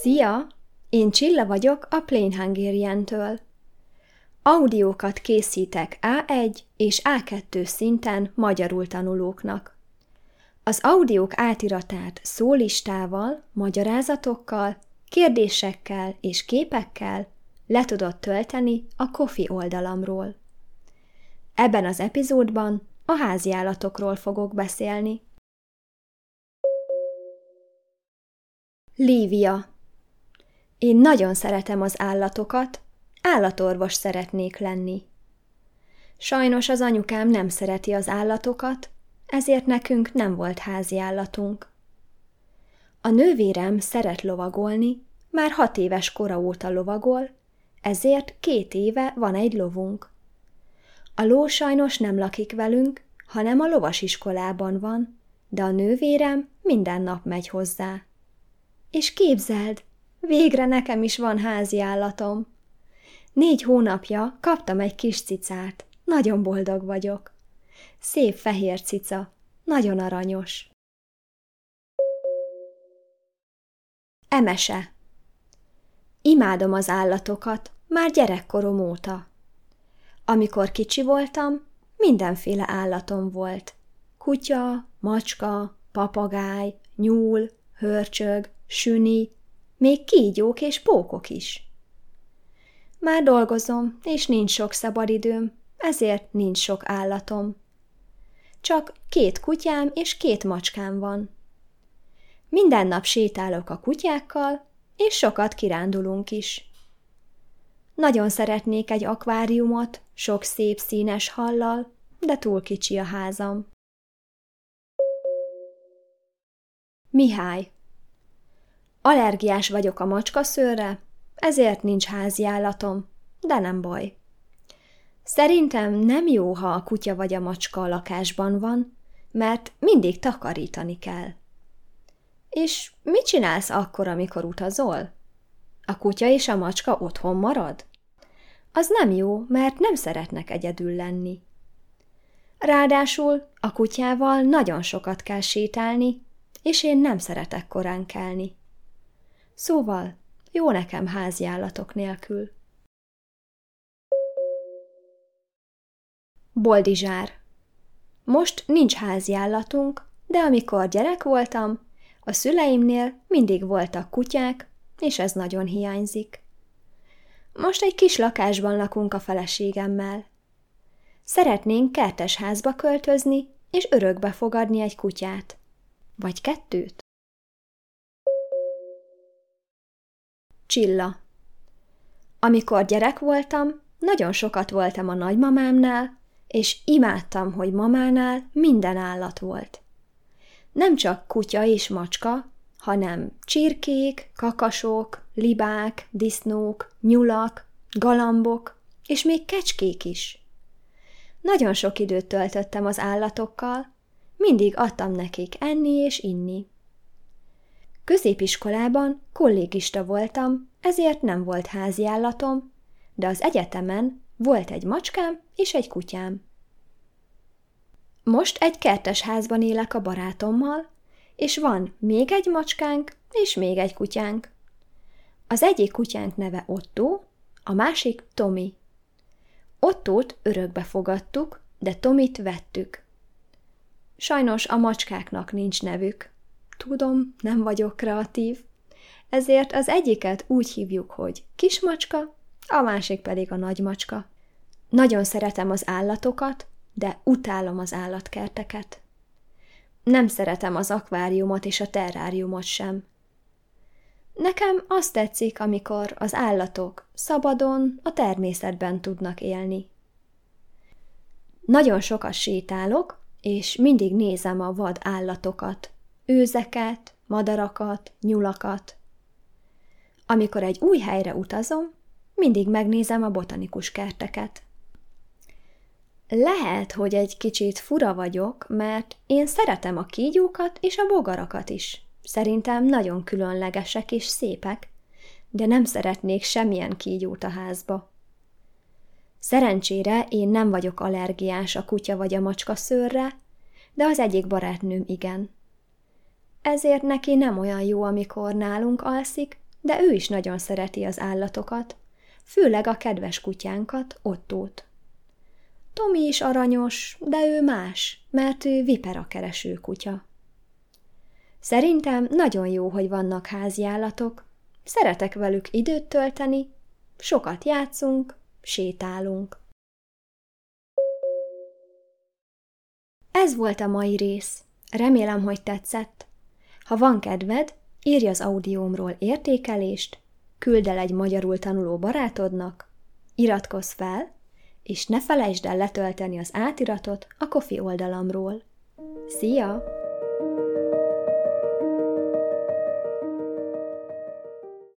Szia! Én Csilla vagyok a Plain Hungarian-től. Audiókat készítek A1 és A2 szinten magyarul tanulóknak. Az audiók átiratát szólistával, magyarázatokkal, kérdésekkel és képekkel le tudod tölteni a Kofi oldalamról. Ebben az epizódban a háziállatokról fogok beszélni. Lívia Én nagyon szeretem az állatokat, állatorvos szeretnék lenni. Sajnos az anyukám nem szereti az állatokat, ezért nekünk nem volt házi állatunk. A nővérem szeret lovagolni, már hat éves kora óta lovagol, ezért két éve van egy lovunk. A ló sajnos nem lakik velünk, hanem a lovasiskolában van, de a nővérem minden nap megy hozzá. És képzeld, végre nekem is van házi állatom. Négy hónapja kaptam egy kis cicát, nagyon boldog vagyok. Szép fehér cica, nagyon aranyos. Emese Imádom az állatokat, már gyerekkorom óta. Amikor kicsi voltam, mindenféle állatom volt. Kutya, macska, papagáj, nyúl, hörcsög, süni, még kígyók és pókok is. Már dolgozom, és nincs sok szabadidőm, ezért nincs sok állatom. Csak két kutyám és két macskám van. Minden nap sétálok a kutyákkal, és sokat kirándulunk is. Nagyon szeretnék egy akváriumot, sok szép színes hallal, de túl kicsi a házam. Mihály Allergiás vagyok a macskaszőrre, ezért nincs házi állatom, de nem baj. Szerintem nem jó, ha a kutya vagy a macska a lakásban van, mert mindig takarítani kell. És mit csinálsz akkor, amikor utazol? A kutya és a macska otthon marad? Az nem jó, mert nem szeretnek egyedül lenni. Ráadásul a kutyával nagyon sokat kell sétálni, és én nem szeretek korán kelni. Szóval jó nekem háziállatok nélkül. Boldizsár Most nincs háziállatunk, de amikor gyerek voltam, a szüleimnél mindig voltak kutyák, és ez nagyon hiányzik. Most egy kis lakásban lakunk a feleségemmel. Szeretnénk kertes házba költözni, és örökbe fogadni egy kutyát. Vagy kettőt. Csilla Amikor gyerek voltam, nagyon sokat voltam a nagymamámnál, és imádtam, hogy mamánál minden állat volt. Nem csak kutya és macska, hanem csirkék, kakasok, libák, disznók, nyulak, galambok, és még kecskék is. Nagyon sok időt töltöttem az állatokkal, mindig adtam nekik enni és inni. Középiskolában kollégista voltam, ezért nem volt házi állatom, de az egyetemen volt egy macskám és egy kutyám. Most egy kertes házban élek a barátommal, és van még egy macskánk és még egy kutyánk. Az egyik kutyánk neve Otto, a másik Tomi. Ottót örökbe fogadtuk, de Tomit vettük. Sajnos a macskáknak nincs nevük. Tudom, nem vagyok kreatív, ezért az egyiket úgy hívjuk, hogy kismacska, a másik pedig a nagymacska. Nagyon szeretem az állatokat, de utálom az állatkerteket. Nem szeretem az akváriumot és a terráriumot sem. Nekem azt tetszik, amikor az állatok szabadon, a természetben tudnak élni. Nagyon sokat sétálok, és mindig nézem a vad állatokat, őzeket, madarakat, nyulakat. Amikor egy új helyre utazom, mindig megnézem a botanikus kerteket. Lehet, hogy egy kicsit fura vagyok, mert én szeretem a kígyókat és a bogarakat is. Szerintem nagyon különlegesek és szépek, de nem szeretnék semmilyen kígyót a házba. Szerencsére én nem vagyok allergiás a kutya vagy a macska szőrre, de az egyik barátnőm igen. Ezért neki nem olyan jó, amikor nálunk alszik, de ő is nagyon szereti az állatokat, főleg a kedves kutyánkat, Ottót. Tomi is aranyos, de ő más, mert ő vipera kereső kutya. Szerintem nagyon jó, hogy vannak háziállatok. Szeretek velük időt tölteni, sokat játszunk, sétálunk. Ez volt a mai rész. Remélem, hogy tetszett. Ha van kedved, írj az audiómról értékelést, küld el egy magyarul tanuló barátodnak, iratkozz fel, és ne felejtsd el letölteni az átiratot a Kofi oldalamról. Szia!